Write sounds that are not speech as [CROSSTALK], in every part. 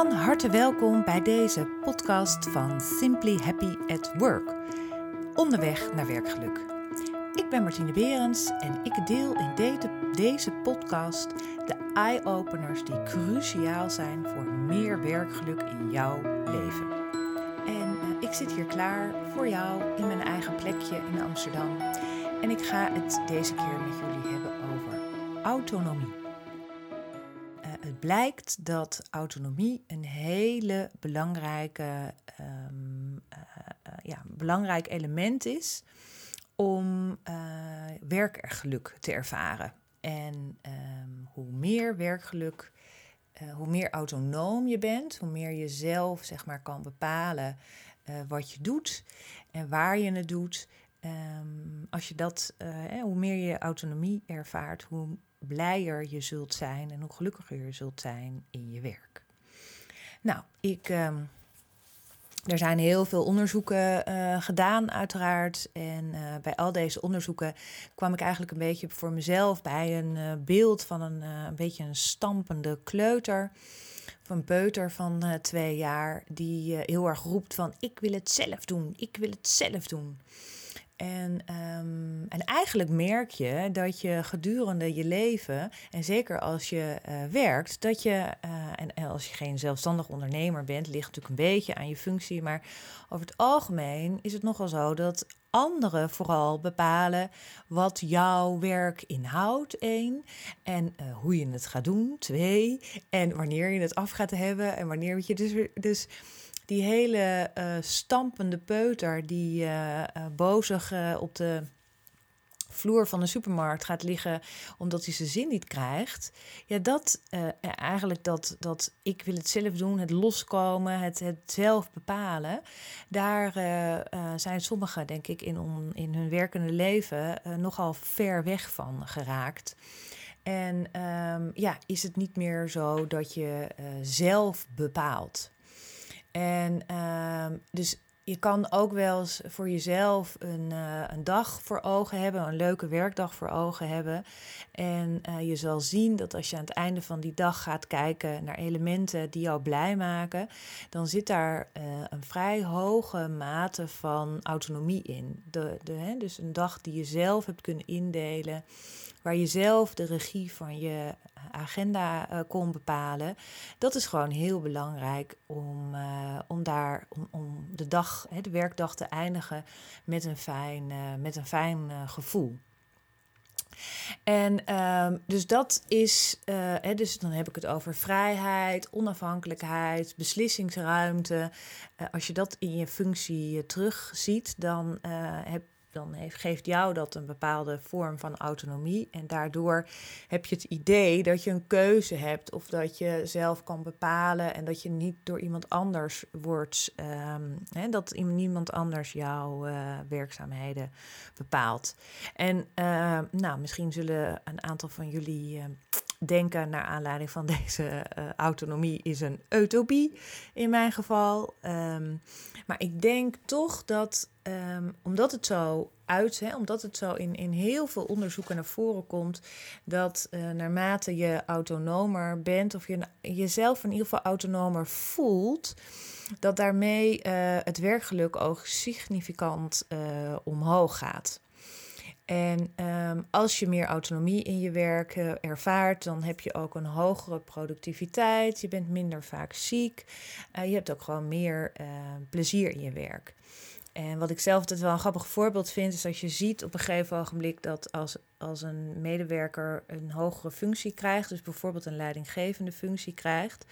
Van harte welkom bij deze podcast van Simply Happy at Work. Onderweg naar werkgeluk. Ik ben Martine Berends en ik deel in deze, podcast de eye-openers die cruciaal zijn voor meer werkgeluk in jouw leven. En eh, ik zit hier klaar voor jou in mijn eigen plekje in Amsterdam. En ik ga het deze keer met jullie hebben over autonomie blijkt dat autonomie een hele belangrijke, um, uh, ja, belangrijk element is om uh, werkgeluk te ervaren. En um, hoe meer werkgeluk, hoe meer autonoom je bent, hoe meer je zelf zeg maar, kan bepalen wat je doet en waar je het doet. Um, als je dat, hoe meer je autonomie ervaart, hoe blijer je zult zijn en hoe gelukkiger je zult zijn in je werk. Nou, ik, uh, er zijn heel veel onderzoeken uh, gedaan, uiteraard. En uh, bij al deze onderzoeken kwam ik eigenlijk een beetje voor mezelf bij een uh, beeld van een, een beetje een stampende kleuter. Van een peuter van twee jaar, die heel erg roept van ik wil het zelf doen, ik wil het zelf doen. En, um, en eigenlijk merk je dat je gedurende je leven, en zeker als je uh, werkt, dat je, uh, en als je geen zelfstandig ondernemer bent, ligt natuurlijk een beetje aan je functie, maar over het algemeen is het nogal zo dat anderen vooral bepalen wat jouw werk inhoudt, één, en uh, hoe je het gaat doen, twee, en wanneer je het af gaat hebben en wanneer je dus, dus die hele uh, stampende peuter die uh, bozig op de vloer van de supermarkt gaat liggen omdat hij zijn zin niet krijgt. Ja, dat eigenlijk dat, dat ik wil het zelf doen, het loskomen, het, het zelf bepalen. Daar zijn sommigen, denk ik, in, in hun werkende leven nogal ver weg van geraakt. En um, ja, is het niet meer zo dat je zelf bepaalt. En uh, dus je kan ook wel eens voor jezelf een, uh, een dag voor ogen hebben, een leuke werkdag voor ogen hebben. En uh, je zal zien dat als je aan het einde van die dag gaat kijken naar elementen die jou blij maken, dan zit daar uh, een vrij hoge mate van autonomie in. De, de, hè, dus een dag die je zelf hebt kunnen indelen waar je zelf de regie van je agenda kon bepalen. Dat is gewoon heel belangrijk om daar om, om de dag, de werkdag te eindigen met een fijn, uh, met een fijn gevoel. En uh, dus dat is, uh, hè, dus dan heb ik het over vrijheid, onafhankelijkheid, beslissingsruimte. Uh, als je dat in je functie terugziet, dan heb, dan heeft, geeft jou dat een bepaalde vorm van autonomie. En daardoor heb je het idee dat je een keuze hebt of dat je zelf kan bepalen en dat je niet door iemand anders wordt, um, hè, dat niemand anders jouw uh, werkzaamheden bepaalt. En uh, nou, misschien zullen een aantal van jullie. Denken naar aanleiding van [LAUGHS] deze uh, autonomie is een utopie in mijn geval. Um, maar ik denk toch dat um, omdat het zo uit, hè, omdat het zo in, in heel veel onderzoeken naar voren komt, dat uh, naarmate je autonomer bent of je jezelf in ieder geval autonomer voelt, dat daarmee uh, het werkgeluk ook significant omhoog gaat. En um, als je meer autonomie in je werk ervaart, dan heb je ook een hogere productiviteit. Je bent minder vaak ziek. Uh, je hebt ook gewoon meer uh, plezier in je werk. En wat ik zelf altijd wel een grappig voorbeeld vind, is als je ziet op een gegeven ogenblik dat als, als een medewerker een hogere functie krijgt, dus bijvoorbeeld een leidinggevende functie krijgt,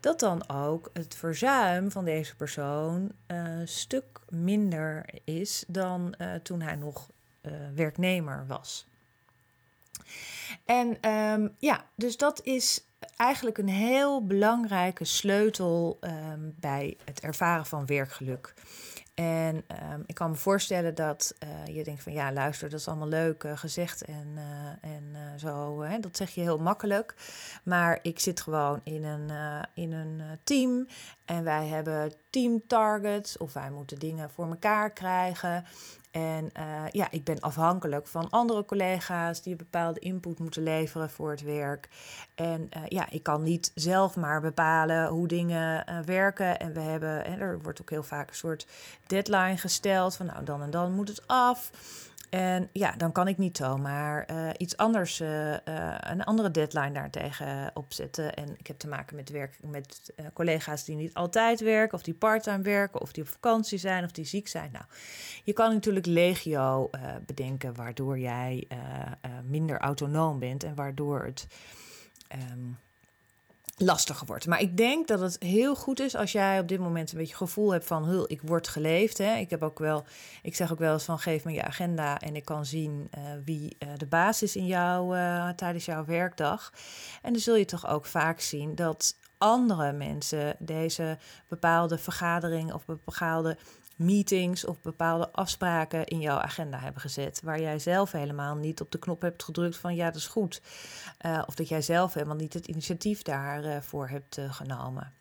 dat dan ook het verzuim van deze persoon een stuk minder is dan toen hij nog uh, werknemer was. En um, ja, dus dat is eigenlijk een heel belangrijke sleutel um, bij het ervaren van werkgeluk. En um, ik kan me voorstellen dat uh, je denkt van ja, luister, dat is allemaal leuk uh, gezegd en, en zo. Hè, dat zeg je heel makkelijk. Maar ik zit gewoon in een, in een team en wij hebben team targets of wij moeten dingen voor elkaar krijgen. En uh, ja, ik ben afhankelijk van andere collega's die bepaalde input moeten leveren voor het werk. En uh, ja, ik kan niet zelf maar bepalen hoe dingen uh, werken. En we hebben, en er wordt ook heel vaak een soort deadline gesteld van nou dan en dan moet het af. En ja, dan kan ik niet zomaar uh, iets anders, uh, uh, een andere deadline daartegen opzetten. En ik heb te maken met, werk, met collega's die niet altijd werken, of die parttime werken, of die op vakantie zijn, of die ziek zijn. Nou, je kan natuurlijk legio bedenken waardoor jij minder autonoom bent en waardoor het. Um, lastiger wordt. Maar ik denk dat het heel goed is als jij op dit moment een beetje gevoel hebt van, hul, ik word geleefd. Hè. Ik heb ook wel, ik zeg ook wel eens van, geef me je agenda en ik kan zien uh, wie uh, de baas is in jou uh, tijdens jouw werkdag. En dan zul je toch ook vaak zien dat andere mensen deze bepaalde vergadering of bepaalde meetings of bepaalde afspraken in jouw agenda hebben gezet. Waar jij zelf helemaal niet op de knop hebt gedrukt van ja, dat is goed. Uh, of dat jij zelf helemaal niet het initiatief daarvoor hebt uh, genomen.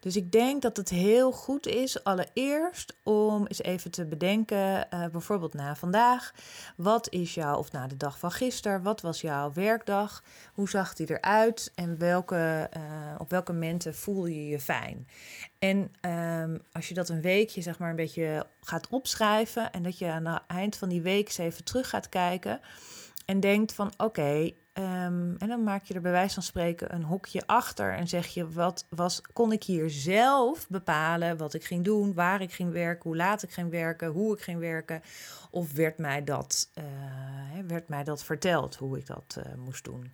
Dus ik denk dat het heel goed is, allereerst om eens even te bedenken, uh, bijvoorbeeld na vandaag, wat is jouw, of na de dag van gisteren, wat was jouw werkdag, hoe zag die eruit? En welke, uh, op welke momenten voel je je fijn. En um, als je dat een weekje zeg maar een beetje gaat opschrijven en dat je aan het eind van die week eens even terug gaat kijken en denkt van oké, Um, en dan maak je er bij wijze van spreken een hokje achter en zeg je: wat was, kon ik hier zelf bepalen wat ik ging doen, waar ik ging werken, hoe laat ik ging werken, hoe ik ging werken? Of werd mij dat, uh, werd mij dat verteld hoe ik dat uh, moest doen?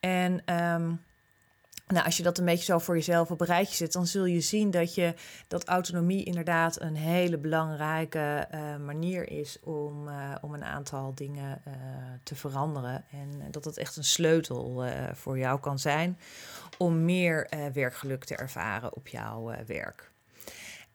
En um, nou, als je dat een beetje zo voor jezelf op een rijtje zet, dan zul je zien dat, je, dat autonomie inderdaad een hele belangrijke uh, manier is om, uh, om een aantal dingen uh, te veranderen. En dat het echt een sleutel voor jou kan zijn om meer werkgeluk te ervaren op jouw werk.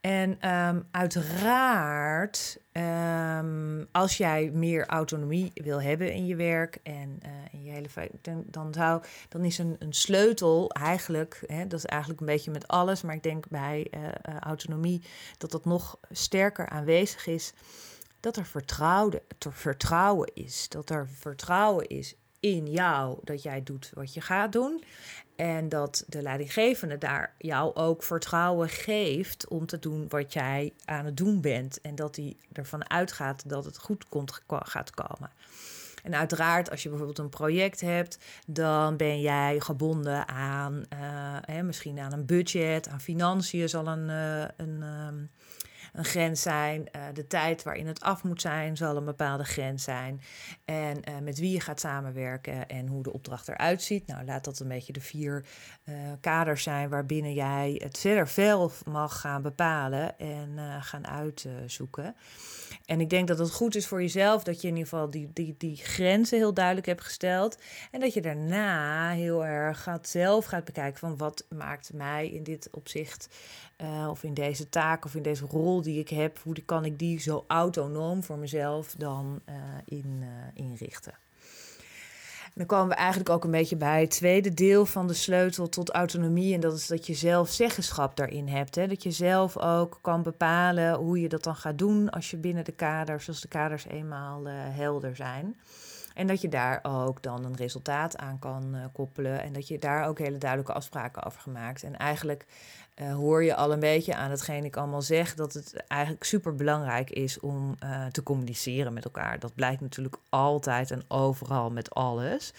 En um, uiteraard, um, als jij meer autonomie wil hebben in je werk en uh, in je hele dan, dan, zou, dan is een, een sleutel eigenlijk, hè, dat is eigenlijk een beetje met alles, maar ik denk bij uh, uh, autonomie dat dat nog sterker aanwezig is, dat er vertrouwen is. Dat er vertrouwen is in jou dat jij doet wat je gaat doen. En dat de leidinggevende daar jou ook vertrouwen geeft om te doen wat jij aan het doen bent. En dat hij ervan uitgaat dat het goed komt, gaat komen. En uiteraard, als je bijvoorbeeld een project hebt, dan ben jij gebonden aan uh, hè, misschien aan een budget, aan financiën zal een, uh, een, um, een grens zijn. Uh, de tijd waarin het af moet zijn zal een bepaalde grens zijn. En uh, met wie je gaat samenwerken en hoe de opdracht eruit ziet. Nou, laat dat een beetje de vier uh, kaders zijn waarbinnen jij het verder zelf mag gaan bepalen en gaan uitzoeken. En ik denk dat het goed is voor jezelf dat je in ieder geval die, die, die grenzen heel duidelijk hebt gesteld. En dat je daarna heel erg gaat zelf gaat bekijken van wat maakt mij in dit opzicht of in deze taak of in deze rol die ik heb, hoe kan ik die zo autonoom voor mezelf dan uh, in, uh, inrichten. En dan komen we eigenlijk ook een beetje bij het tweede deel van de sleutel tot autonomie. En dat is dat je zelf zeggenschap daarin hebt. Hè? Dat je zelf ook kan bepalen hoe je dat dan gaat doen als je binnen de kaders, als de kaders eenmaal helder zijn. En dat je daar ook dan een resultaat aan kan koppelen. En dat je daar ook hele duidelijke afspraken over gemaakt. En eigenlijk uh, hoor je al een beetje aan hetgeen ik allemaal zeg, dat het eigenlijk super belangrijk is om uh, te communiceren met elkaar. Dat blijkt natuurlijk altijd en overal met alles.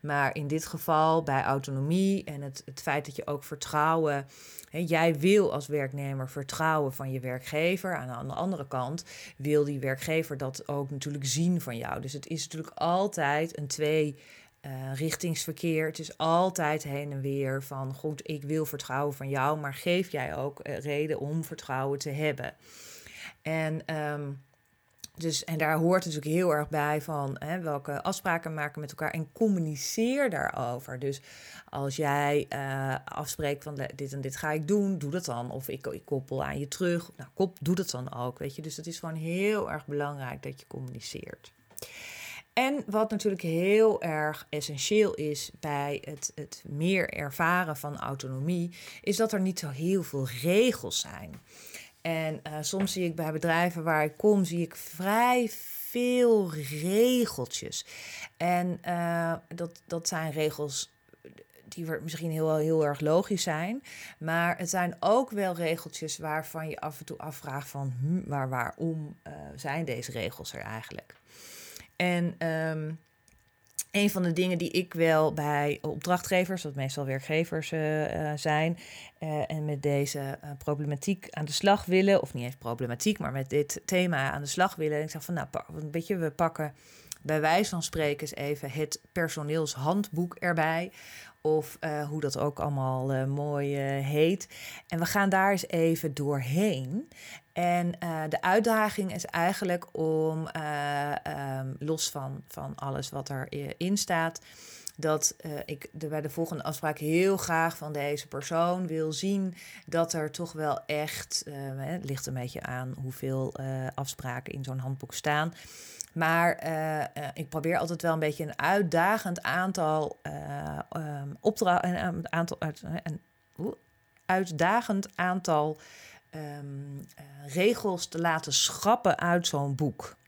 Maar in dit geval bij autonomie en het, het feit dat je ook vertrouwen. Hè, jij wil als werknemer vertrouwen van je werkgever. Aan de andere kant wil die werkgever dat ook natuurlijk zien van jou. Dus het is natuurlijk altijd een twee uh, richtingsverkeer. Het is altijd heen en weer van goed, ik wil vertrouwen van jou, maar geef jij ook uh, reden om vertrouwen te hebben. En, um, dus, en daar hoort natuurlijk heel erg bij van hè, welke afspraken maken met elkaar en communiceer daarover. Dus als jij uh, afspreekt van dit en dit ga ik doen, doe dat dan. Of ik, ik koppel aan je terug. Nou, doe dat dan ook. Weet je, dus het is gewoon heel erg belangrijk dat je communiceert. En wat natuurlijk heel erg essentieel is bij het, het meer ervaren van autonomie, is dat er niet zo heel veel regels zijn. En soms zie ik bij bedrijven waar ik kom, zie ik vrij veel regeltjes. En dat, dat zijn regels die misschien heel, heel erg logisch zijn. Maar het zijn ook wel regeltjes waarvan je af en toe afvraagt van... Hm, waar, waarom uh, zijn deze regels er eigenlijk? En um, een van de dingen die ik wel bij opdrachtgevers, wat meestal werkgevers uh, zijn, uh, en met deze problematiek aan de slag willen, of niet eens problematiek, maar met dit thema aan de slag willen. En ik zeg van, nou, een beetje, we pakken bij wijze van spreken eens even het personeelshandboek erbij. Of uh, hoe dat ook allemaal uh, mooi uh, heet. En we gaan daar eens even doorheen. En de uitdaging is eigenlijk om, um, los van, van alles wat erin staat, dat ik de, bij de volgende afspraak heel graag van deze persoon wil zien dat er toch wel echt, het ligt een beetje aan hoeveel afspraken in zo'n handboek staan maar uh, ik probeer altijd wel een beetje een uitdagend aantal uh, opdrachten, een aantal, uit, een uitdagend aantal um, regels te laten schrappen uit zo'n boek.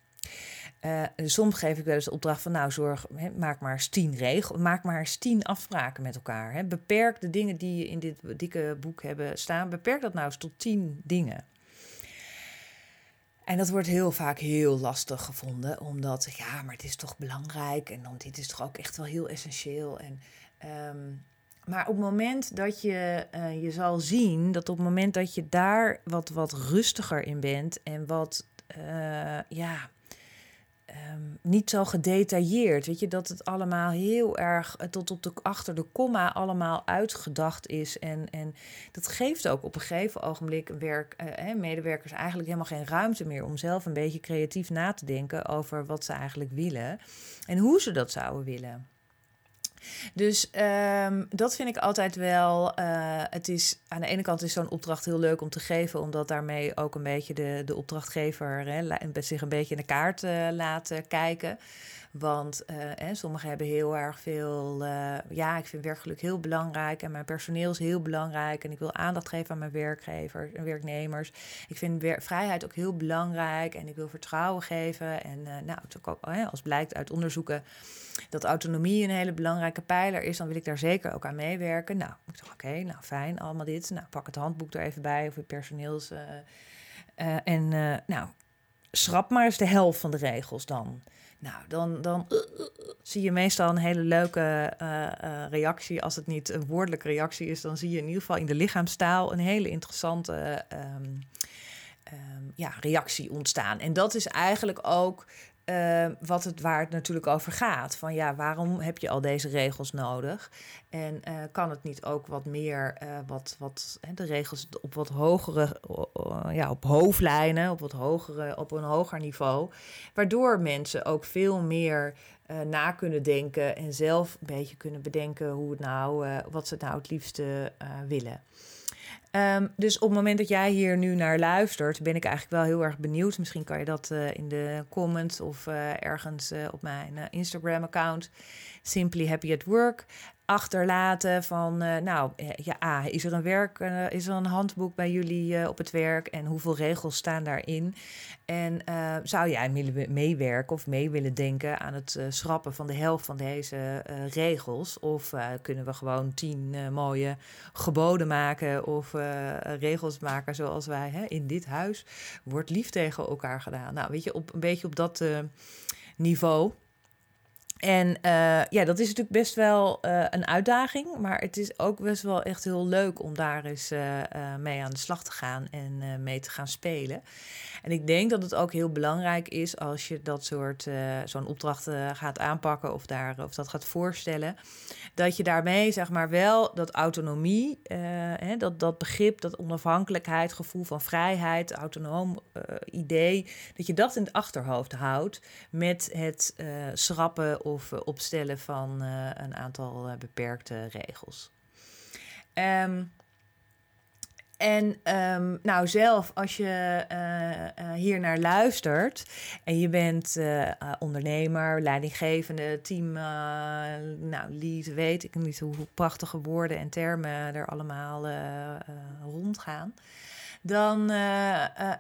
Soms geef ik wel eens de opdracht van, nou, zorg, maak maar eens tien regels, maak maar eens tien afspraken met elkaar. Beperk de dingen die je in dit dikke boek hebben staan, beperk dat nou eens tot tien dingen. En dat wordt heel vaak heel lastig gevonden, omdat ja, maar het is toch belangrijk en dan dit is toch ook echt wel heel essentieel. En, um, maar op het moment dat je, uh, je zal zien dat op het moment dat je daar wat, wat rustiger in bent en wat, uh, ja, um, niet zo gedetailleerd. Weet je, dat het allemaal heel erg eh, tot op de achter de komma allemaal uitgedacht is. En, en dat geeft ook op een gegeven ogenblik werk, uh, medewerkers eigenlijk helemaal geen ruimte meer om zelf een beetje creatief na te denken over wat ze eigenlijk willen en hoe ze dat zouden willen. Dus um, dat vind ik altijd wel. Uh, het is, aan de ene kant is zo'n opdracht heel leuk om te geven, omdat daarmee ook een beetje de, de opdrachtgever hè, zich een beetje in de kaart uh, laat kijken. Want uh, sommigen hebben heel erg veel. Ja, ik vind werkgeluk heel belangrijk en mijn personeel is heel belangrijk. En ik wil aandacht geven aan mijn werkgevers en werknemers. Ik vind vrijheid ook heel belangrijk en ik wil vertrouwen geven. En uh, nou, ook, als blijkt uit onderzoeken dat autonomie een hele belangrijke pijler is, dan wil ik daar zeker ook aan meewerken. Nou, ik zeg oké, nou fijn, allemaal dit. Nou, pak het handboek er even bij of je personeels. en nou, schrap maar eens de helft van de regels dan. Nou, dan, dan zie je meestal een hele leuke reactie. Als het niet een woordelijke reactie is, dan zie je in ieder geval in de lichaamstaal een hele interessante um, um, ja, reactie ontstaan. En dat is eigenlijk ook uh, wat het, waar het natuurlijk over gaat. Van ja, waarom heb je al deze regels nodig? En uh, kan het niet ook wat meer, uh, wat, wat de regels op wat hogere, ja, op hoofdlijnen, op wat hogere, op een hoger niveau, waardoor mensen ook veel meer na kunnen denken en zelf een beetje kunnen bedenken hoe het nou, wat ze nou het liefste willen. Um, dus op het moment dat jij hier nu naar luistert, ben ik eigenlijk wel heel erg benieuwd. Misschien kan je dat uh, in de comments of uh, ergens uh, op mijn Instagram-account, Simply Happy at Work, achterlaten van, uh, nou ja, is er een werk, uh, is er een handboek bij jullie op het werk en hoeveel regels staan daarin? En zou jij meewerken of mee willen denken aan het schrappen van de helft van deze regels? Of kunnen we gewoon tien mooie geboden maken of regels maken zoals wij hè, in dit huis wordt lief tegen elkaar gedaan? Nou, weet je, op, een beetje op dat niveau. En uh, ja, dat is natuurlijk best wel uh, een uitdaging. Maar het is ook best wel echt heel leuk om daar eens uh, mee aan de slag te gaan en mee te gaan spelen. En ik denk dat het ook heel belangrijk is als je dat soort zo'n opdracht gaat aanpakken of, daar, of dat gaat voorstellen. Dat je daarmee zeg maar wel dat autonomie, hè, dat, dat begrip, dat onafhankelijkheid, gevoel van vrijheid, autonoom idee, dat je dat in het achterhoofd houdt met het schrappen of opstellen van een aantal beperkte regels. Um, en um, nou, zelf, als je uh, hier naar luistert en je bent ondernemer, leidinggevende, team, nou, lead, weet ik niet hoe prachtige woorden en termen er allemaal rondgaan dan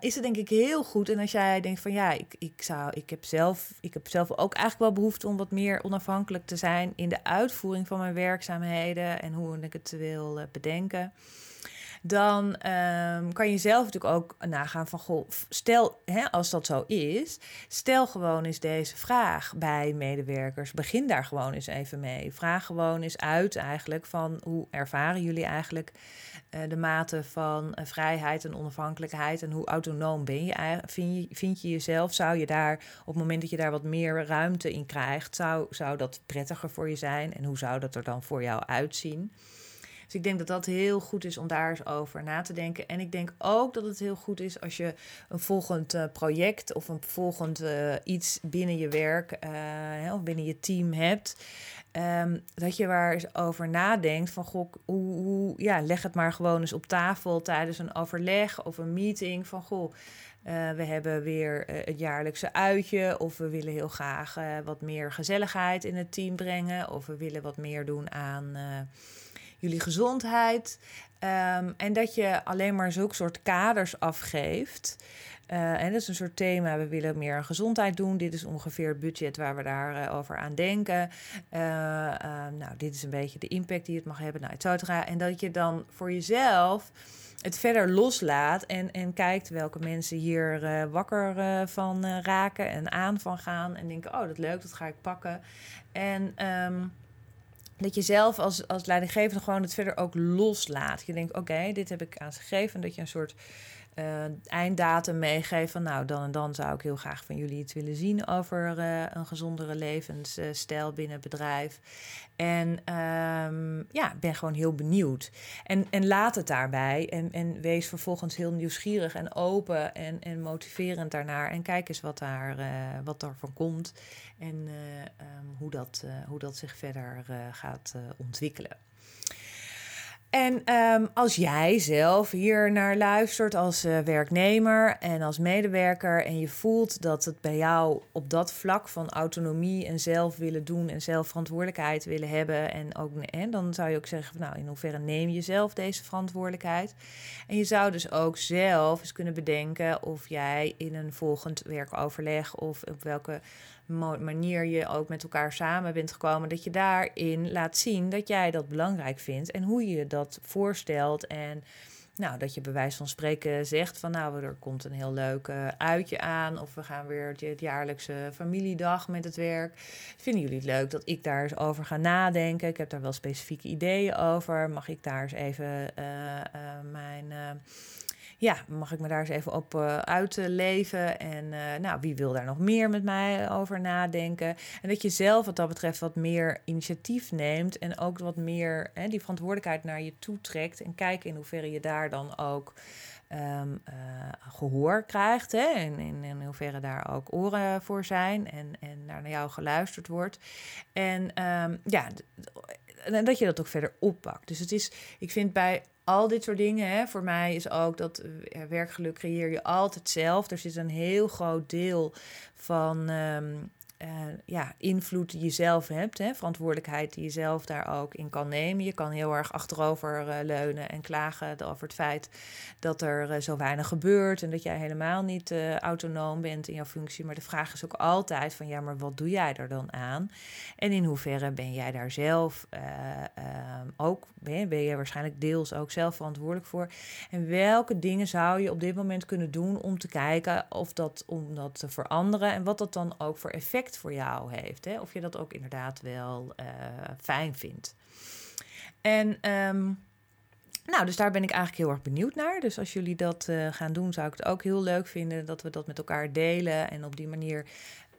is het denk ik heel goed. En als jij denkt van ja, ik, ik, zou, ik, heb zelf, ik heb zelf ook eigenlijk wel behoefte om wat meer onafhankelijk te zijn in de uitvoering van mijn werkzaamheden en hoe ik het wil bedenken dan um, kan je zelf natuurlijk ook nagaan van, goh, stel, hè, als dat zo is, stel gewoon eens deze vraag bij medewerkers. Begin daar gewoon eens even mee. Vraag gewoon eens uit eigenlijk van, hoe ervaren jullie eigenlijk uh, de mate van uh, vrijheid en onafhankelijkheid en hoe autonoom ben je, vind je, vind je jezelf? Zou je daar, op het moment dat je daar wat meer ruimte in krijgt, zou, zou dat prettiger voor je zijn? En hoe zou dat er dan voor jou uitzien? Dus ik denk dat dat heel goed is om daar eens over na te denken. En ik denk ook dat het heel goed is als je een volgend uh, project of een volgend uh, iets binnen je werk uh, of binnen je team hebt. Um, dat je waar eens over nadenkt van goh, hoe, hoe, ja, leg het maar gewoon eens op tafel tijdens een overleg of een meeting van goh. We hebben weer het jaarlijkse uitje. Of we willen heel graag wat meer gezelligheid in het team brengen. Of we willen wat meer doen aan jullie gezondheid. Um, en dat je alleen maar zulke soort kaders afgeeft. Uh, en dat is een soort thema. We willen meer gezondheid doen. Dit is ongeveer het budget waar we daarover uh, over aan denken. Uh, nou, dit is een beetje de impact die het mag hebben, nou, et cetera. En dat je dan voor jezelf het verder loslaat en, en kijkt welke mensen hier wakker van raken en aan van gaan. En denken, oh, dat leuk, dat ga ik pakken. En... Um, dat je zelf als, als leidinggevende gewoon het verder ook loslaat. Je denkt, oké, dit heb ik aan ze gegeven. En dat je een soort uh, einddatum meegeeft van nou, dan en dan zou ik heel graag van jullie iets willen zien over uh, een gezondere levensstijl binnen het bedrijf. En um, ja, ben gewoon heel benieuwd. En, en laat het daarbij en, en wees vervolgens heel nieuwsgierig en open en, en motiverend daarnaar. En kijk eens wat, daar, uh, wat van komt en um, hoe, dat, hoe dat zich verder gaat ontwikkelen. En um, als jij zelf hier naar luistert als uh, werknemer en als medewerker en je voelt dat het bij jou op dat vlak van autonomie en zelf willen doen en zelf verantwoordelijkheid willen hebben en ook en dan zou je ook zeggen van nou in hoeverre neem je zelf deze verantwoordelijkheid? En je zou dus ook zelf eens kunnen bedenken of jij in een volgend werkoverleg of op welke manier je ook met elkaar samen bent gekomen, dat je daarin laat zien dat jij dat belangrijk vindt en hoe je dat voorstelt. En nou, dat je bij wijze van spreken zegt van nou, er komt een heel leuk uh, uitje aan. Of we gaan weer het jaarlijkse familiedag met het werk. Vinden jullie het leuk dat ik daar eens over ga nadenken? Ik heb daar wel specifieke ideeën over. Mag ik daar eens even uh, uh, mijn ja, mag ik me daar eens even op uh, uitleven? En uh, nou, wie wil daar nog meer met mij over nadenken? En dat je zelf wat dat betreft wat meer initiatief neemt en ook wat meer hè, die verantwoordelijkheid naar je toe trekt. En kijk in hoeverre je daar dan ook um, uh, gehoor krijgt. Hè? En in, in hoeverre daar ook oren voor zijn en, en naar jou geluisterd wordt. En um, ja, en dat je dat ook verder oppakt. Dus het is, ik vind bij al dit soort dingen. Hè. Voor mij is ook dat uh, werkgeluk creëer je altijd zelf. Er zit een heel groot deel van um, ja, invloed die je zelf hebt, hè, verantwoordelijkheid die je zelf daar ook in kan nemen. Je kan heel erg achterover uh, leunen en klagen over het feit dat er uh, zo weinig gebeurt en dat jij helemaal niet uh, autonoom bent in jouw functie. Maar de vraag is ook altijd van ja, maar wat doe jij er dan aan? En in hoeverre ben jij daar zelf ehm, ook, ben, ben je waarschijnlijk deels ook zelf verantwoordelijk voor? En welke dingen zou je op dit moment kunnen doen om te kijken of dat, om dat te veranderen en wat dat dan ook voor effect voor jou heeft. Hè? Of je dat ook inderdaad wel uh, fijn vindt. En um, nou, dus daar ben ik eigenlijk heel erg benieuwd naar. Dus als jullie dat uh, gaan doen, zou ik het ook heel leuk vinden dat we dat met elkaar delen en op die manier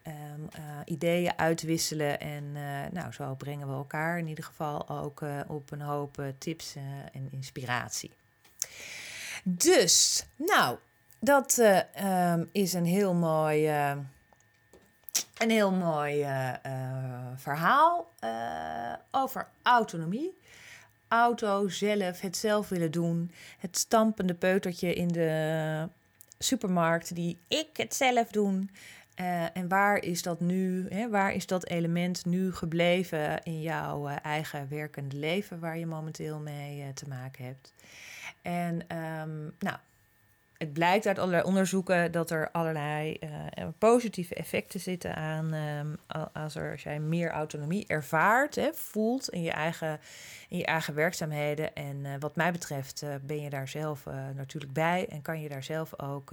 um, uh, ideeën uitwisselen. En nou, zo brengen we elkaar in ieder geval ook op een hoop tips en inspiratie. Dus, nou, dat um, is een heel mooi een heel mooi uh, uh, verhaal uh, over autonomie. Auto, zelf, het zelf willen doen. Het stampende peutertje in de supermarkt die ik het zelf doen. en waar is dat nu, hè, waar is dat element nu gebleven in jouw eigen werkende leven waar je momenteel mee te maken hebt? En um, nou, het blijkt uit allerlei onderzoeken dat er allerlei uh, positieve effecten zitten aan um, als, er, als jij meer autonomie ervaart, hè, voelt in je, eigen, in je eigen werkzaamheden. En uh, wat mij betreft uh, ben je daar zelf natuurlijk bij en kan je daar zelf ook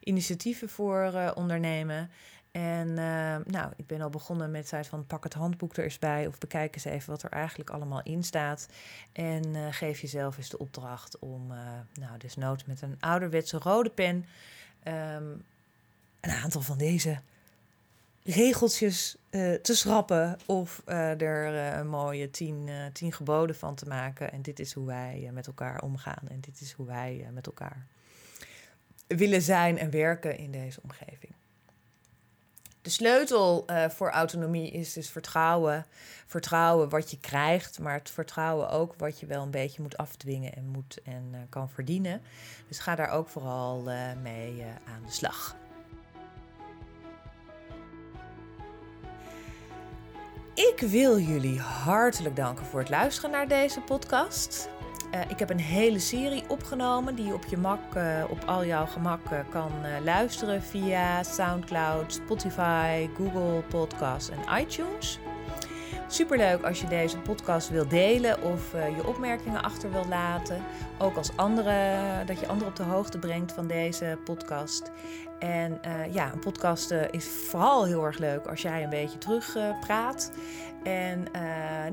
initiatieven voor ondernemen. En uh, nou, ik ben al begonnen met het van pak het handboek er eens bij of bekijk eens even wat er eigenlijk allemaal in staat. En uh, geef jezelf eens de opdracht om, uh, nou, desnoods met een ouderwetse rode pen, um, een aantal van deze regeltjes te schrappen of er een mooie tien, tien geboden van te maken. En dit is hoe wij met elkaar omgaan en dit is hoe wij met elkaar willen zijn en werken in deze omgeving. De sleutel uh, voor autonomie is dus vertrouwen. Vertrouwen wat je krijgt, maar het vertrouwen ook wat je wel een beetje moet afdwingen en moet en uh, kan verdienen. Dus ga daar ook vooral uh, mee aan de slag. Ik wil jullie hartelijk danken voor het luisteren naar deze podcast. Uh, ik heb een hele serie opgenomen die je op je mak, uh, op al jouw gemak uh, kan luisteren via SoundCloud, Spotify, Google Podcasts en iTunes. Superleuk als je deze podcast wil delen of je opmerkingen achter wilt laten. Ook als andere, dat je anderen op de hoogte brengt van deze podcast. En ja, een podcast is vooral heel erg leuk als jij een beetje terug praat. En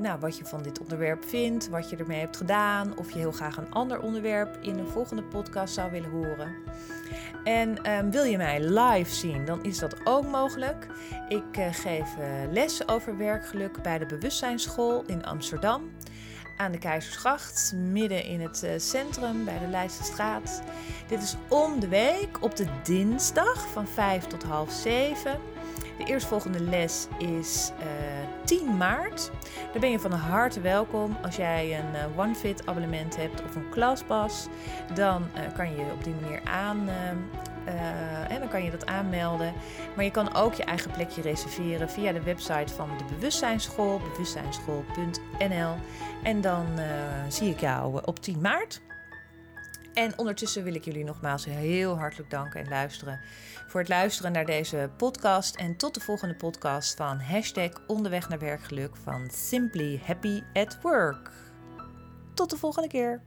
nou, wat je van dit onderwerp vindt, wat je ermee hebt gedaan, of je heel graag een ander onderwerp in een volgende podcast zou willen horen. En um, wil je mij live zien, dan is dat ook mogelijk. Ik geef uh, les over werkgeluk bij de Bewustzijnsschool in Amsterdam. Aan de Keizersgracht, midden in het centrum bij de Leidsestraat. Dit is om de week op de dinsdag van 5 tot half 7. De eerstvolgende les is eh, 10 maart. Daar ben je van harte welkom. Als jij een uh, OneFit abonnement hebt of een ClassPass, dan uh, kan je op die manier aan. en dan kan je dat aanmelden. Maar je kan ook je eigen plekje reserveren via de website van de Bewustzijnsschool, bewustzijnsschool.nl. En dan zie ik jou op 10 maart. En ondertussen wil ik jullie nogmaals heel hartelijk danken en luisteren voor het luisteren naar deze podcast. En tot de volgende podcast van hashtag onderweg naar werkgeluk van Simply Happy at Work. Tot de volgende keer.